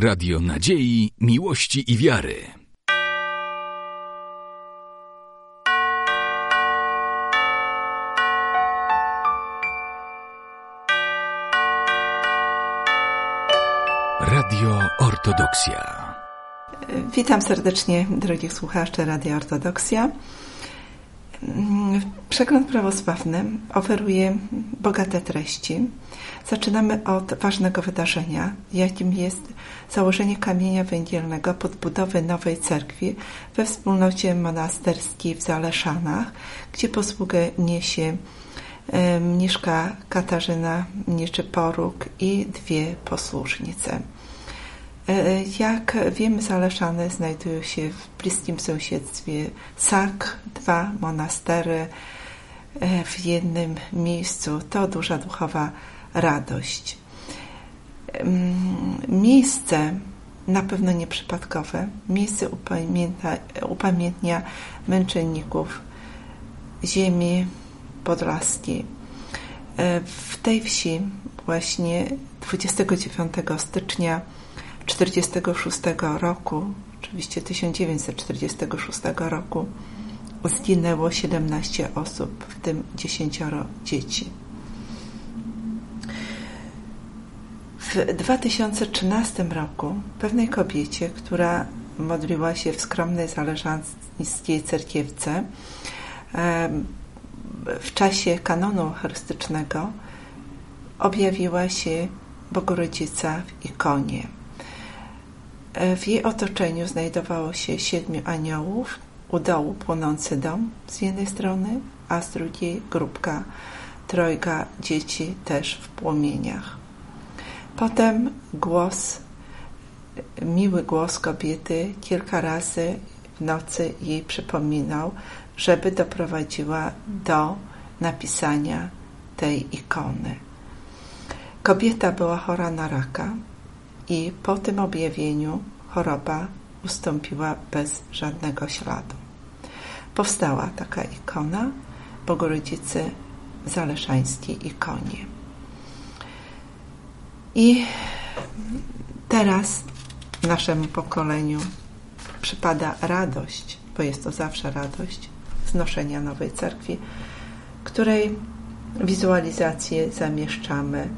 Radio Nadziei, Miłości i Wiary. Radio Ortodoksja. Witam serdecznie, drogich słuchaczy Radia Ortodoksja. Przegląd prawosławny oferuje bogate treści. Zaczynamy od ważnego wydarzenia, jakim jest założenie kamienia węgielnego podbudowy nowej cerkwi we wspólnocie monasterskiej w Zaleszanach, gdzie posługę niesie mniszka Katarzyna Mnieczyporuk i dwie posłusznice. E, jak wiemy, Zaleszany znajdują się w bliskim sąsiedztwie Sak, dwa monastery e, w jednym miejscu. To duża duchowa radość. Miejsce na pewno nieprzypadkowe. Miejsce upamiętnia męczenników ziemi podlaskiej. E, w tej wsi właśnie 29 stycznia 1946 roku, oczywiście 1946 roku, zginęło 17 osób, w tym 10 dzieci. W 2013 roku pewnej kobiecie, która modliła się w skromnej zależanckiej cerkiewce, w czasie kanonu eucharystycznego objawiła się Bogorodzica w ikonie. W jej otoczeniu znajdowało się siedmiu aniołów, u dołu płonący dom z jednej strony, a z drugiej grupka, trojga dzieci też w płomieniach. Potem głos, miły głos kobiety kilka razy w nocy jej przypominał, żeby doprowadziła do napisania tej ikony. Kobieta była chora na raka, i po tym objawieniu choroba ustąpiła bez żadnego śladu. Powstała taka ikona Bogorodzicy Zaleszańskiej ikonie. I teraz naszemu pokoleniu przypada radość, bo jest to zawsze radość, znoszenia nowej cerkwi, której wizualizację zamieszczamy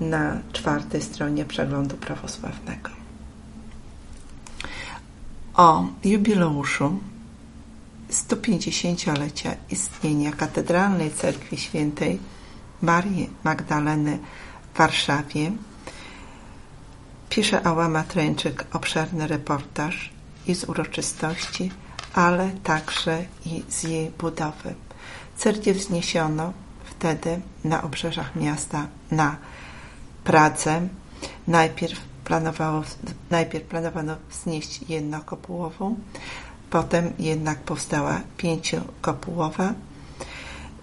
na czwartej stronie przeglądu prawosławnego. O jubileuszu 150-lecia istnienia Katedralnej Cerkwi Świętej Marii Magdaleny w Warszawie pisze Ałama Tręczyk obszerny reportaż i z uroczystości, ale także i z jej budowy. Cerkiew wzniesiono wtedy na obrzeżach miasta na pracę. Najpierw, planowało, najpierw planowano wznieść jednokopułową, potem jednak powstała pięciokopułowa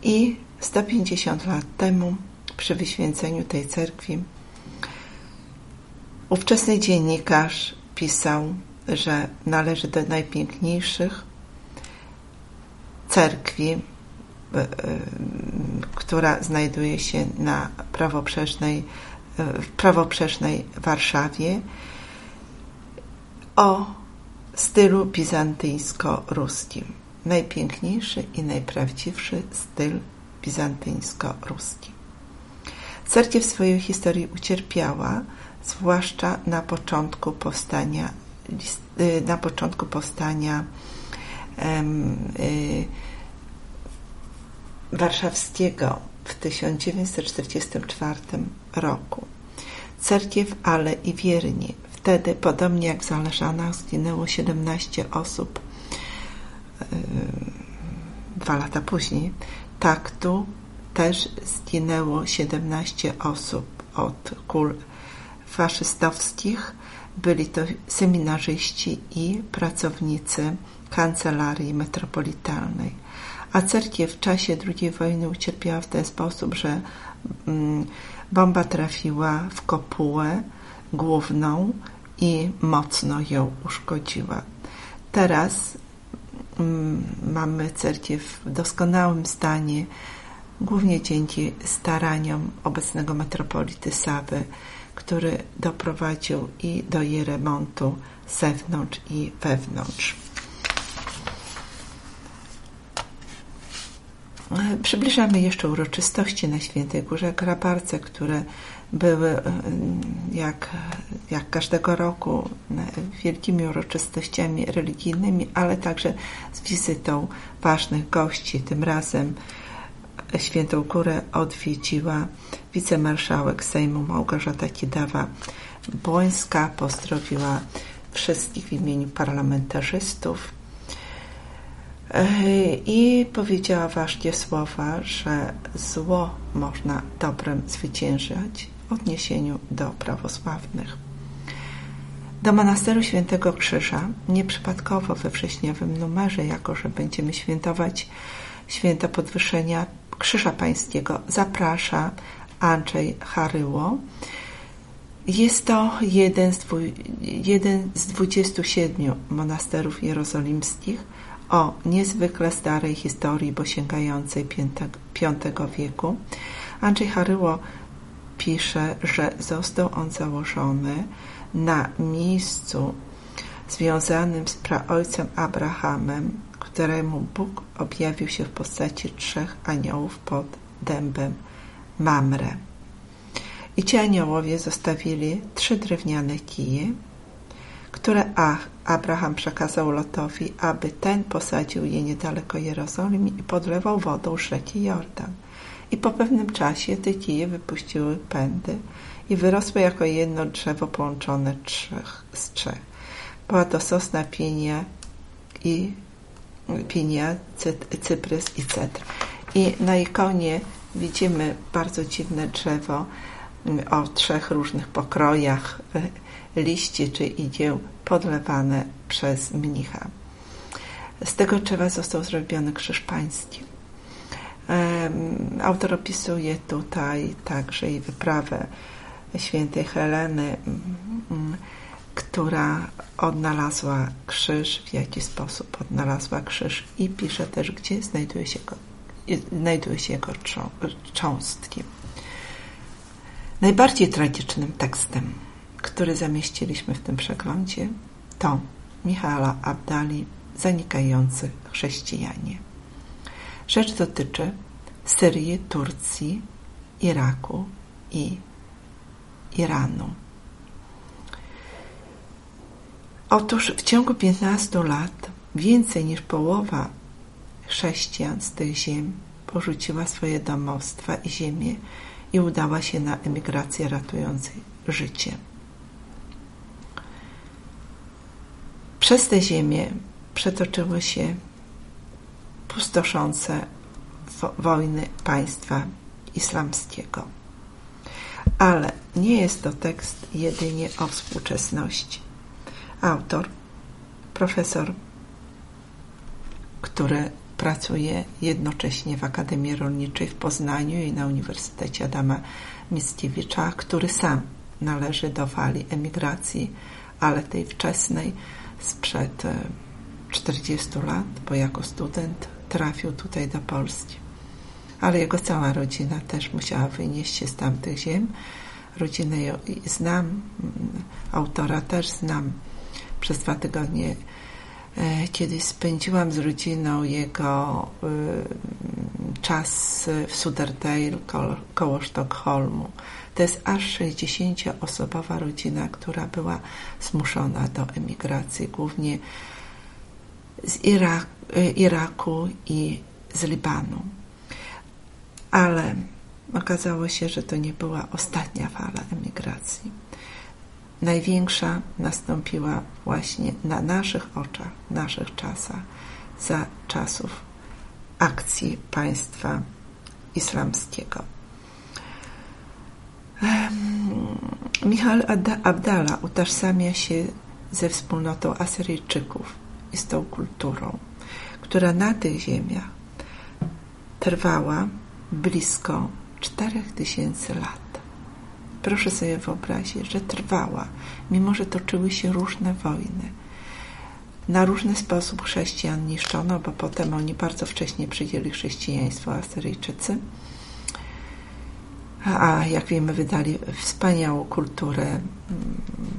i 150 lat temu przy wyświęceniu tej cerkwi ówczesny dziennikarz pisał, że należy do najpiękniejszych cerkwi, e, e, która znajduje się na prawobrzeżnej w prawoprzecznej Warszawie o stylu bizantyjsko-ruskim. Najpiękniejszy i najprawdziwszy styl bizantyjsko-ruski. Cerkiew w swojej historii ucierpiała, zwłaszcza na początku powstania y, na początku powstania y, warszawskiego w 1944 roku. Cerkiew, ale i wierni. Wtedy, podobnie jak w Zależanach, zginęło 17 osób. Yy, dwa lata później. Tak, tu też zginęło 17 osób od kul faszystowskich. Byli to seminarzyści i pracownicy kancelarii metropolitalnej a cerkiew w czasie II wojny ucierpiała w ten sposób, że mm, bomba trafiła w kopułę główną i mocno ją uszkodziła. Teraz mm, mamy cerkiew w doskonałym stanie, głównie dzięki staraniom obecnego metropolity Sawy, który doprowadził i do jej remontu z zewnątrz i wewnątrz. Przybliżamy jeszcze uroczystości na Świętej Górze Grabarce, które były jak, jak każdego roku wielkimi uroczystościami religijnymi, ale także z wizytą ważnych gości. Tym razem Świętą Górę odwiedziła wicemarszałek Sejmu Małgorzata Kidawa-Błońska, pozdrowiła wszystkich w imieniu parlamentarzystów i powiedziała ważkie słowa, że zło można dobrem zwyciężać w odniesieniu do prawosławnych. Do monasteru Świętego Krzyża nieprzypadkowo we wrześniowym numerze, jako że będziemy świętować święto podwyższenia Krzyża Pańskiego, zaprasza Andrzej Haryło. Jest to jeden z, dwu, jeden z 27 monasterów jerozolimskich o niezwykle starej historii, bo sięgającej V wieku. Andrzej Haryło pisze, że został on założony na miejscu związanym z praojcem Abrahamem, któremu Bóg objawił się w postaci trzech aniołów pod dębem Mamre. I ci aniołowie zostawili trzy drewniane kije, które Abraham przekazał Lotowi, aby ten posadził je niedaleko Jerozolimy i podlewał wodą rzeki Jordan. I po pewnym czasie te kije wypuściły pędy i wyrosły jako jedno drzewo połączone trzech, z trzech. Była to sosna, pienia i pinia, cyprys i cedr. I na ikonie widzimy bardzo dziwne drzewo mm, o trzech różnych pokrojach liści czy igieł podlewane przez mnicha. Z tego drzewa został zrobiony krzyż pański. Autor opisuje tutaj także i wyprawę świętej Heleny, która odnalazła krzyż, w jaki sposób odnalazła krzyż i pisze też, gdzie znajduje się, go, znajduje się jego cząstki. Najbardziej tragicznym tekstem który zamieściliśmy w tym przeglądzie, to Michała Abdali Zanikający chrześcijanie. Rzecz dotyczy Syrii, Turcji, Iraku i Iranu. Otóż w ciągu 15 lat więcej niż połowa chrześcijan z tych ziem porzuciła swoje domostwa i ziemię i udała się na emigrację ratującej życie. Przez tę ziemię przetoczyły się pustoszące wojny państwa islamskiego. Ale nie jest to tekst jedynie o współczesności. Autor, profesor, który pracuje jednocześnie w Akademii Rolniczej w Poznaniu i na Uniwersytecie Adama Mickiewicza, który sam należy do fali emigracji, ale tej wczesnej, sprzed 40 e, lat, bo jako student trafił tutaj do Polski. Ale jego cała rodzina też musiała wynieść się z tamtych ziem. Rodzinę znam, mm, autora też znam. Przez dwa tygodnie e, kiedyś spędziłam z rodziną jego e, czas w Suderdale koło Sztokholmu. To jest aż 60-osobowa rodzina, która była zmuszona do emigracji, głównie z Irak, Iraku i z Libanu. Ale okazało się, że to nie była ostatnia fala emigracji. Największa nastąpiła właśnie na naszych oczach, naszych czasach, za czasów akcji państwa islamskiego. Michał Abdala utożsamia się ze wspólnotą Asyryjczyków i z tą kulturą, która na tych ziemiach trwała blisko 4000 lat. Proszę sobie wyobrazić, że trwała, mimo że toczyły się różne wojny. Na różny sposób chrześcijan niszczono, bo potem oni bardzo wcześnie przyjęli chrześcijaństwo Asyryjczycy a jak wiemy, wydali wspaniałą kulturę mm,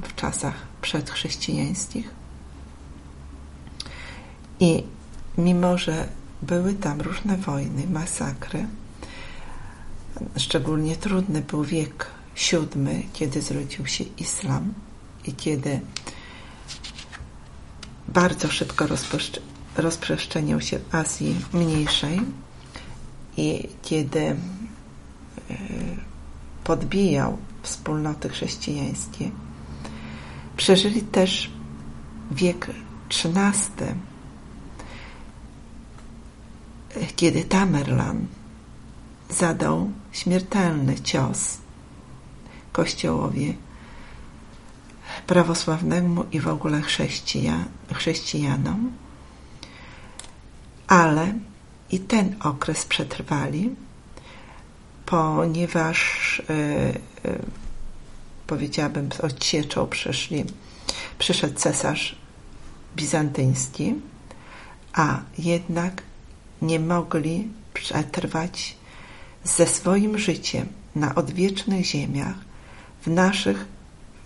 w czasach przedchrześcijańskich. I mimo, że były tam różne wojny, masakry, szczególnie trudny był wiek siódmy, kiedy zrodził się islam i kiedy bardzo szybko rozprzestrzeniał się w Azji Mniejszej i kiedy podbijał wspólnoty chrześcijańskie. Przeżyli też wiek XIII, kiedy Tamerlan zadał śmiertelny cios Kościołowi prawosławnemu i w ogóle chrześcijan, chrześcijanom, ale i ten okres przetrwali, ponieważ yy, yy, powiedziałabym z odsieczą przyszli, przyszedł cesarz bizantyński, a jednak nie mogli przetrwać ze swoim życiem na odwiecznych ziemiach w naszych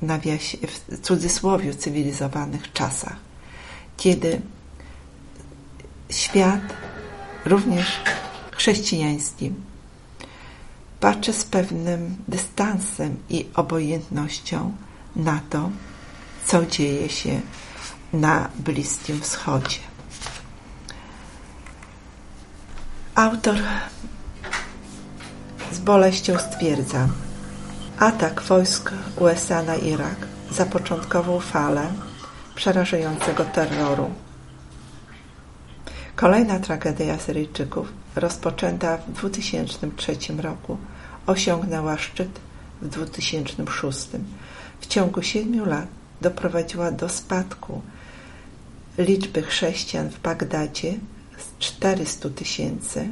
nawiasie, w cudzysłowie cywilizowanych czasach, kiedy świat, również chrześcijański, patrzy z pewnym dystansem i obojętnością na to, co dzieje się na Bliskim Wschodzie. Autor z boleścią stwierdza, atak wojsk USA na Irak zapoczątkował falę przerażającego terroru. Kolejna tragedia Syryjczyków, rozpoczęta w 2003 roku, osiągnęła szczyt w 2006. W ciągu siedmiu lat doprowadziła do spadku liczby chrześcijan w Bagdadzie z 400 tysięcy,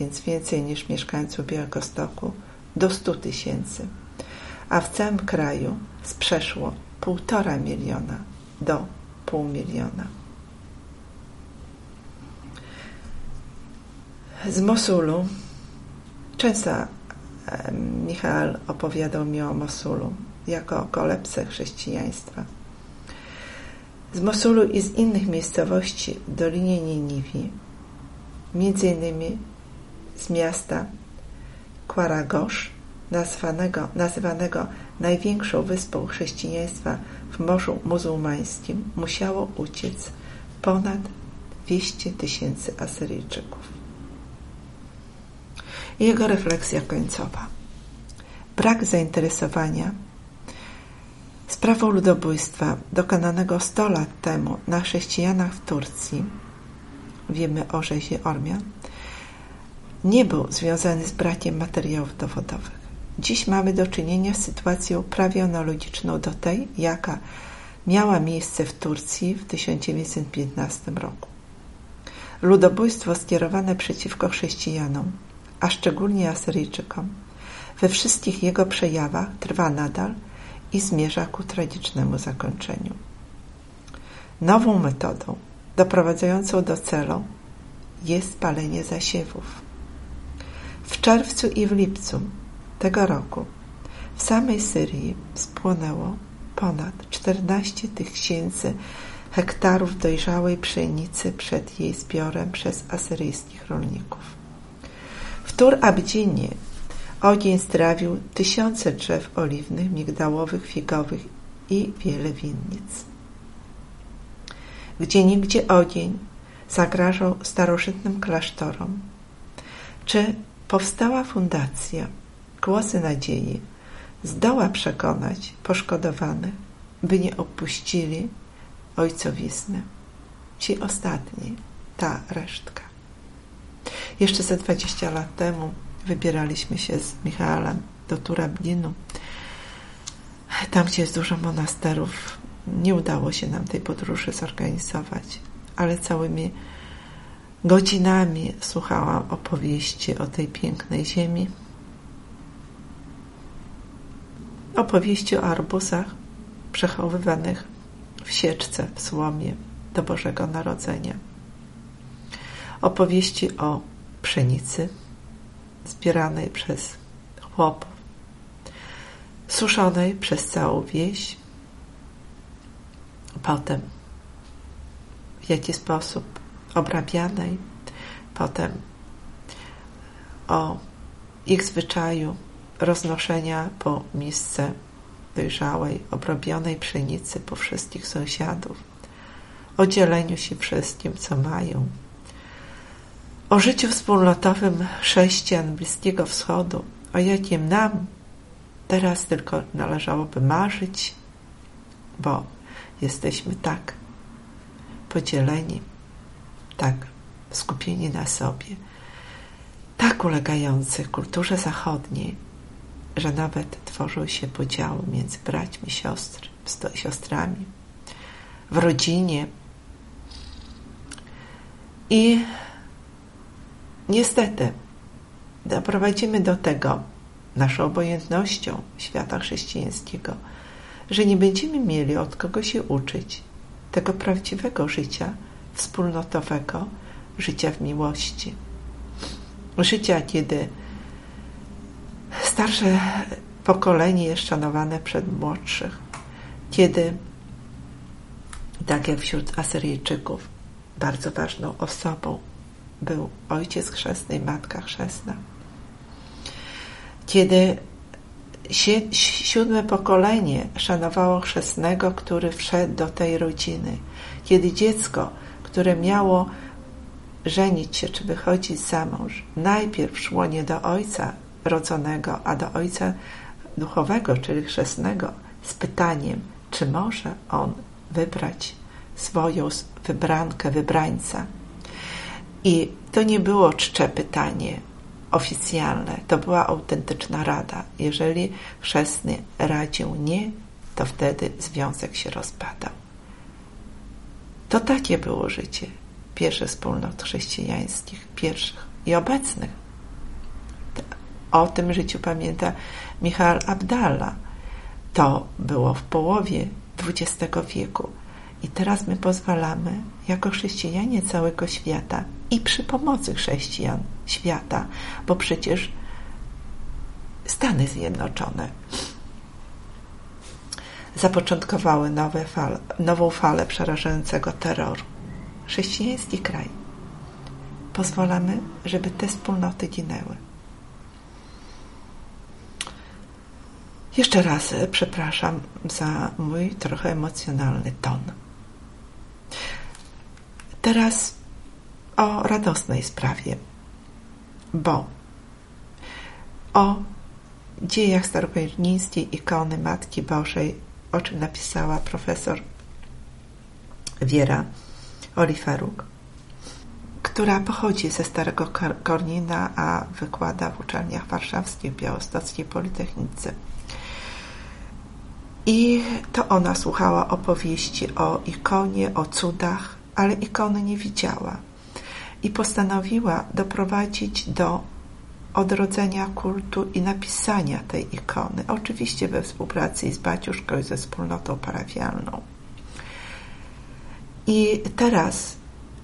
więc więcej niż mieszkańców Białegostoku, do 100 tysięcy, a w całym kraju z przeszło 1,5 miliona do pół miliona. Z Mosulu często Michał opowiadał mi o Mosulu jako o kolebce chrześcijaństwa. Z Mosulu i z innych miejscowości w Dolinie Niniwi, między innymi z miasta Kwaragosz, nazwanego, nazywanego największą wyspą chrześcijaństwa w Morzu Muzułmańskim, musiało uciec ponad 200 tysięcy Asyryjczyków. Jego refleksja końcowa. Brak zainteresowania sprawą ludobójstwa dokonanego 100 lat temu na chrześcijanach w Turcji, wiemy o rzezie Ormian, nie był związany z brakiem materiałów dowodowych. Dziś mamy do czynienia z sytuacją prawie analogiczną do tej, jaka miała miejsce w Turcji w 1915 roku. Ludobójstwo skierowane przeciwko chrześcijanom a szczególnie Asyryjczykom, we wszystkich jego przejawach trwa nadal i zmierza ku tragicznemu zakończeniu. Nową metodą doprowadzającą do celu jest palenie zasiewów. W czerwcu i w lipcu tego roku w samej Syrii spłonęło ponad 14 tysięcy hektarów dojrzałej pszenicy przed jej zbiorem przez asyryjskich rolników. W Tur Abdzinie ogień strawił tysiące drzew oliwnych, migdałowych, figowych i wiele winnic. Gdzie nigdzie ogień zagrażał starożytnym klasztorom, czy powstała fundacja Głosy Nadziei zdoła przekonać poszkodowanych, by nie opuścili ojcowizny. Ci ostatni, ta resztka. Jeszcze ze 20 lat temu wybieraliśmy się z Michałem do Turabdinu. Tam, gdzie jest dużo monasterów, nie udało się nam tej podróży zorganizować, ale całymi godzinami słuchałam opowieści o tej pięknej ziemi. Opowieści o arbuzach przechowywanych w sieczce, w słomie do Bożego Narodzenia opowieści o pszenicy zbieranej przez chłopów suszonej przez całą wieś, potem w jaki sposób obrabianej, potem o ich zwyczaju roznoszenia po misce dojrzałej, obrobionej pszenicy po wszystkich sąsiadów, o dzieleniu się wszystkim, co mają, o życiu wspólnotowym chrześcijan Bliskiego Wschodu, o jakim nam teraz tylko należałoby marzyć, bo jesteśmy tak podzieleni, tak skupieni na sobie, tak ulegający kulturze zachodniej, że nawet tworzą się podziały między braćmi, siostry, siostrami, w rodzinie. I niestety doprowadzimy do tego naszą obojętnością świata chrześcijańskiego, że nie będziemy mieli od kogo się uczyć tego prawdziwego życia wspólnotowego, życia w miłości. Życia, kiedy starsze pokolenie jest szanowane przed młodszych, kiedy, tak jak wśród Asyryjczyków, bardzo ważną osobą był ojciec chrzestny i matka chrzestna. Kiedy siódme pokolenie szanowało chrzestnego, który wszedł do tej rodziny. Kiedy dziecko, które miało żenić się czy wychodzić za mąż, najpierw szło nie do ojca rodzonego, a do ojca duchowego, czyli chrzestnego, z pytaniem, czy może on wybrać swoją wybrankę, wybrańca. I to nie było czcze pytanie, oficjalne. To była autentyczna rada. Jeżeli chrzestny radził nie, to wtedy związek się rozpadał. To takie było życie pierwszych wspólnot chrześcijańskich, pierwszych i obecnych. O tym życiu pamięta Michał Abdallah. To było w połowie XX wieku. I teraz my pozwalamy, jako chrześcijanie całego świata i przy pomocy chrześcijan świata, bo przecież Stany Zjednoczone zapoczątkowały nowe fale, nową falę przerażającego terroru. Chrześcijański kraj. Pozwalamy, żeby te wspólnoty ginęły. Jeszcze raz przepraszam za mój trochę emocjonalny ton. Teraz o radosnej sprawie, bo o dziejach starokońskiej ikony Matki Bożej, o czym napisała profesor Wiera Oliferuk, która pochodzi ze Starego Kornina, a wykłada w uczelniach warszawskich, Białostockiej Politechnice. I to ona słuchała opowieści o ikonie, o cudach, ale ikony nie widziała. I postanowiła doprowadzić do odrodzenia kultu i napisania tej ikony, oczywiście we współpracy z Baciuszką i ze wspólnotą parafialną. I teraz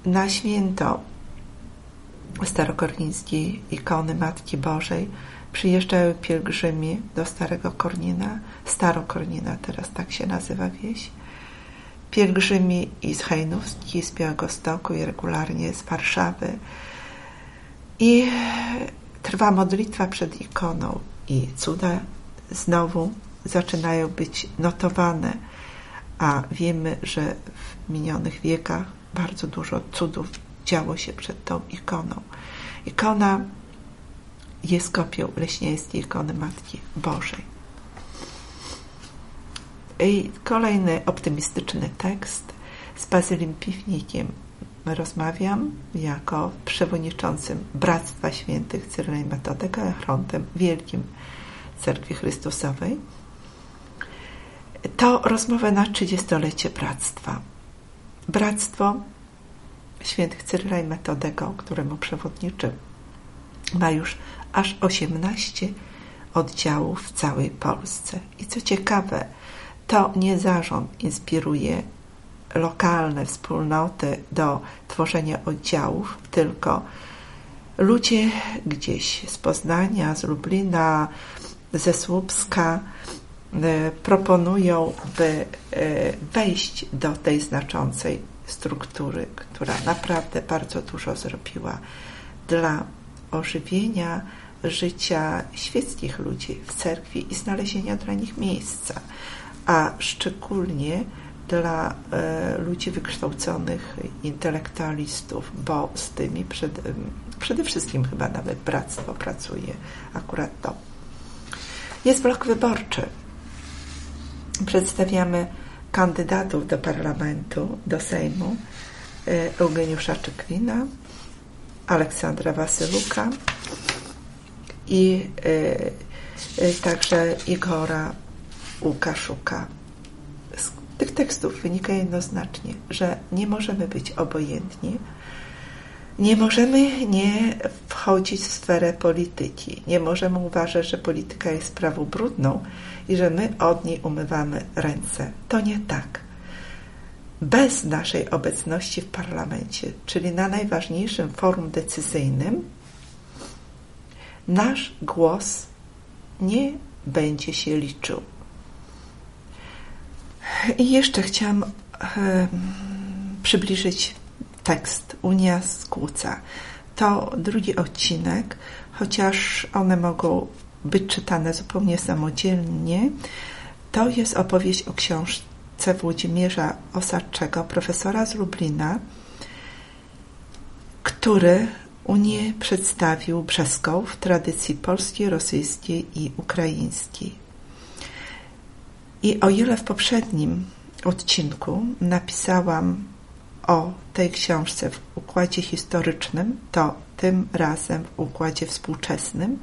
na święto starokornińskiej ikony Matki Bożej przyjeżdżały pielgrzymi do Starego Kornina, Starokornina teraz tak się nazywa wieś, pielgrzymi i z Hajnówki, z Białegostoku i regularnie z Warszawy. I trwa modlitwa przed ikoną i cuda znowu zaczynają być notowane, a wiemy, że w minionych wiekach bardzo dużo cudów działo się przed tą ikoną. Ikona jest kopią leśnieńskiej ikony Matki Bożej. I kolejny optymistyczny tekst z Bazylem Piwnikiem rozmawiam jako przewodniczącym Bractwa Świętych Cyryla i Echrontem Wielkim Cerkwi Chrystusowej. To rozmowa na 30-lecie Bractwa. Bractwo Świętych Cyryla i Metodego, któremu przewodniczy, ma już aż 18 oddziałów w całej Polsce. I co ciekawe, to nie zarząd inspiruje lokalne wspólnoty do tworzenia oddziałów, tylko ludzie gdzieś z Poznania, z Lublina, ze Słupska proponują, by wejść do tej znaczącej struktury, która naprawdę bardzo dużo zrobiła dla ożywienia życia świeckich ludzi w cerkwi i znalezienia dla nich miejsca, a szczególnie dla e, ludzi wykształconych intelektualistów, bo z tymi przed, przede wszystkim chyba nawet bractwo pracuje akurat to. Jest blok wyborczy. Przedstawiamy kandydatów do parlamentu, do Sejmu e, Eugeniusza Czykwina, Aleksandra Wasyluka i e, e, także Igora Łukaszuka. Z tych tekstów wynika jednoznacznie, że nie możemy być obojętni, nie możemy nie wchodzić w sferę polityki. Nie możemy uważać, że polityka jest sprawą brudną i że my od niej umywamy ręce. To nie tak. Bez naszej obecności w parlamencie, czyli na najważniejszym forum decyzyjnym, nasz głos nie będzie się liczył. I jeszcze chciałam e, przybliżyć tekst Unia skłóca. To drugi odcinek, chociaż one mogą być czytane zupełnie samodzielnie. To jest opowieść o książce Włodzimierza Osadczego, profesora z Lublina, który Unię przedstawił brzeską w tradycji polskiej, rosyjskiej i ukraińskiej. I o ile w poprzednim odcinku napisałam o tej książce w układzie historycznym, to tym razem w układzie współczesnym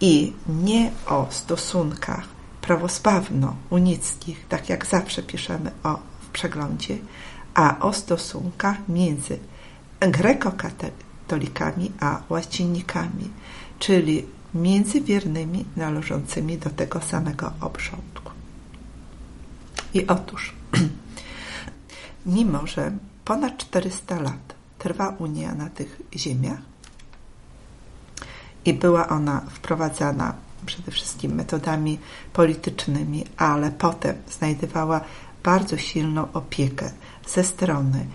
i nie o stosunkach prawosławno-unickich, tak jak zawsze piszemy o w przeglądzie, a o stosunkach między grekokatolikami a łacinnikami, czyli między wiernymi należącymi do tego samego obrządku. I otóż, mimo że ponad 400 lat trwa Unia na tych ziemiach i była ona wprowadzana przede wszystkim metodami politycznymi, ale potem znajdowała bardzo silną opiekę ze strony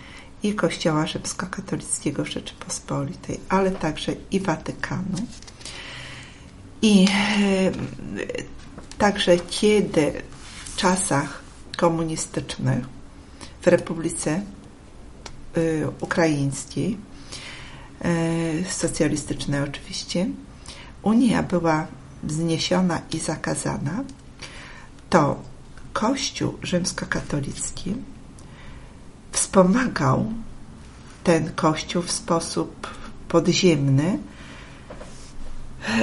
i Kościoła Rzymskokatolickiego Rzeczypospolitej, ale także i Watykanu. I e, także kiedy w czasach komunistycznych w Republice Y, ukraińskiej, y, socjalistycznej oczywiście, Unia była zniesiona i zakazana, to Kościół rzymskokatolicki wspomagał ten Kościół w sposób podziemny,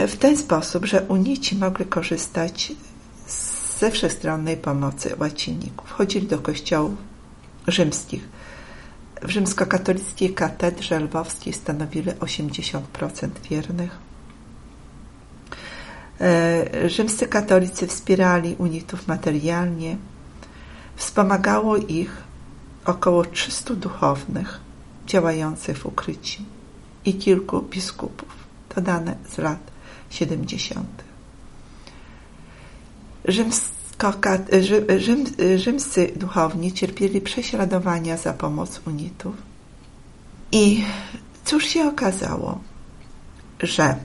w ten sposób, że unici mogli korzystać ze wszechstronnej pomocy łacinników. Chodzili do kościołów rzymskich w rzymskokatolickiej katedrze lwowskiej stanowili 80% wiernych. E, rzymscy katolicy wspierali unitów materialnie. Wspomagało ich około 300 duchownych działających w ukryciu i kilku biskupów. To dane z lat 70. Rzymscy Rzym, rzymscy duchowni cierpieli prześladowania za pomoc unitów. I cóż się okazało, że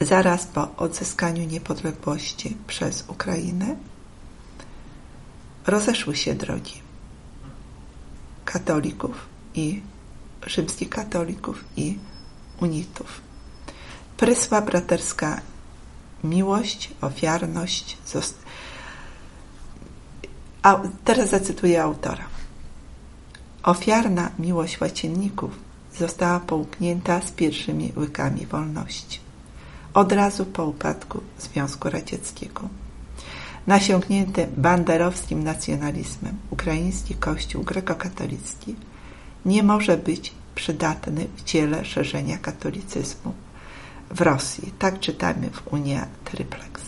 zaraz po odzyskaniu niepodległości przez Ukrainę rozeszły się drogi katolików i rzymskich katolików i unitów. Prysła braterska miłość, ofiarność. A teraz zacytuję autora. Ofiarna miłość łacienników została połknięta z pierwszymi łykami wolności. Od razu po upadku Związku Radzieckiego. Nasiągnięty banderowskim nacjonalizmem ukraiński kościół grekokatolicki nie może być przydatny w dziele szerzenia katolicyzmu w Rosji. Tak czytamy w Unia Triplex.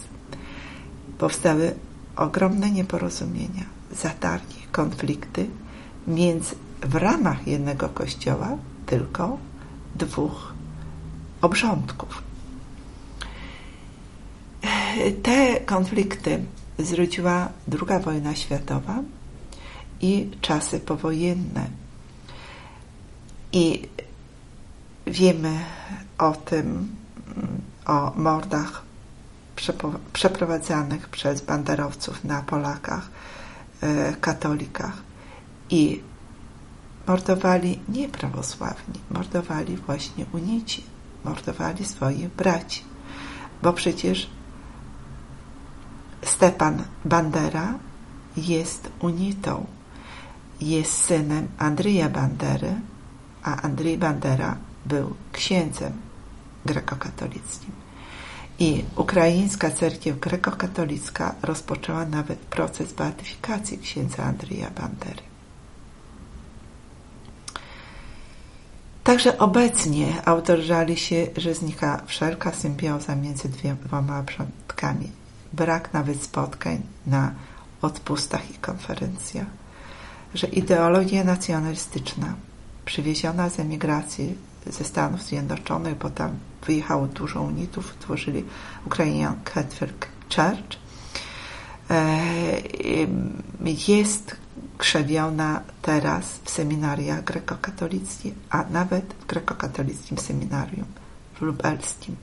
Powstały ogromne nieporozumienia, zatargi, konflikty między w ramach jednego kościoła tylko dwóch obrządków. te konflikty zwróciła II wojna światowa i czasy powojenne. I wiemy o tym, o mordach przeprowadzanych przez banderowców na Polakach, e, katolikach. I mordowali nie prawosławni, mordowali właśnie unici, mordowali swoich braci. Bo przecież Stepan Bandera jest unitą, jest synem Andrija Bandery, a Andrzej Bandera był księdzem grekokatolickim. I ukraińska cerkiew grekokatolicka rozpoczęła nawet proces beatyfikacji księdza Andrija Bandery. Także obecnie autor żali się, że znika wszelka symbioza między dwoma przodkami. Brak nawet spotkań na odpustach i konferencjach. Że ideologia nacjonalistyczna przywieziona z emigracji ze Stanów Zjednoczonych, bo tam wyjechało dużo unitów, tworzyli Ukrainian Catholic Church, e, jest krzewiona teraz w seminariach grekokatolickich, a nawet w grekokatolickim seminarium w lubelskim.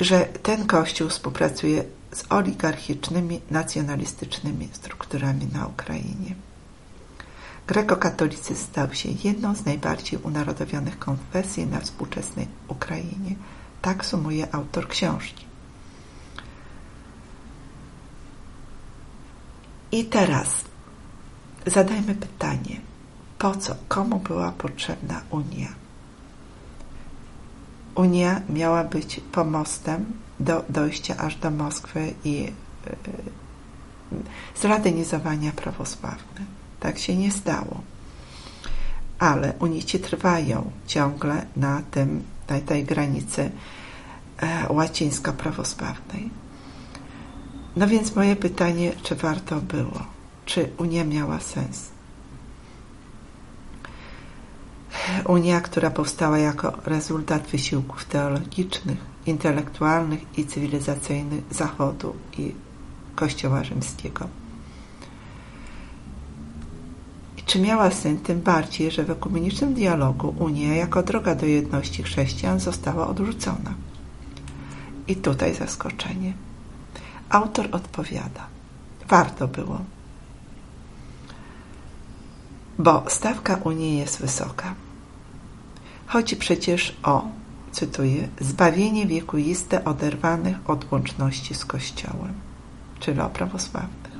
Że ten kościół współpracuje z oligarchicznymi, nacjonalistycznymi strukturami na Ukrainie. Grekokatolicyzm stał się jedną z najbardziej unarodowionych konfesji na współczesnej Ukrainie. Tak sumuje autor książki. I teraz zadajmy pytanie, po co, komu była potrzebna Unia? Unia miała być pomostem do dojścia aż do Moskwy i yy, zlatynizowania prawosławnych. Tak się nie stało. Ale unici trwają ciągle na tym, na tej granicy e, łacińsko-prawosławnej. No więc moje pytanie, czy warto było? Czy Unia miała sens? Unia, która powstała jako rezultat wysiłków teologicznych, intelektualnych i cywilizacyjnych Zachodu i Kościoła Rzymskiego. Czy miała syn tym bardziej, że w ekumenicznym dialogu Unia jako droga do jedności chrześcijan została odrzucona? I tutaj zaskoczenie. Autor odpowiada: Warto było, bo stawka Unii jest wysoka. Chodzi przecież o, cytuję, zbawienie wiekuiste oderwanych od łączności z Kościołem, czyli o prawosławnych.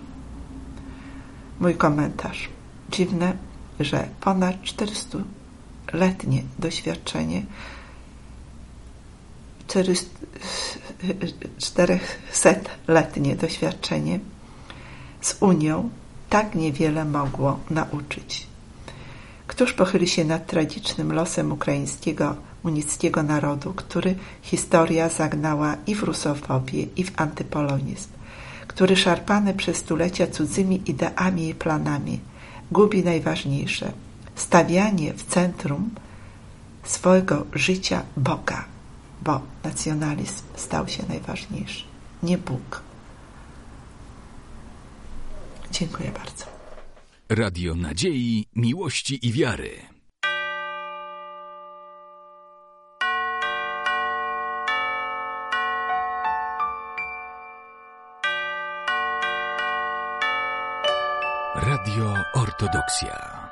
Mój komentarz. Dziwne, że ponad 400-letnie doświadczenie 400-letnie doświadczenie z Unią tak niewiele mogło nauczyć. Któż pochyli się nad tragicznym losem ukraińskiego unickiego narodu, który historia zagnała i w rusofobię, i w antypolonizm, który szarpany przez stulecia cudzymi ideami i planami gubi najważniejsze stawianie w centrum swojego życia Boga, bo nacjonalizm stał się najważniejszy, nie Bóg. Dziękuję bardzo. Radio Nadziei, Miłości i Wiary. Ortodoksja.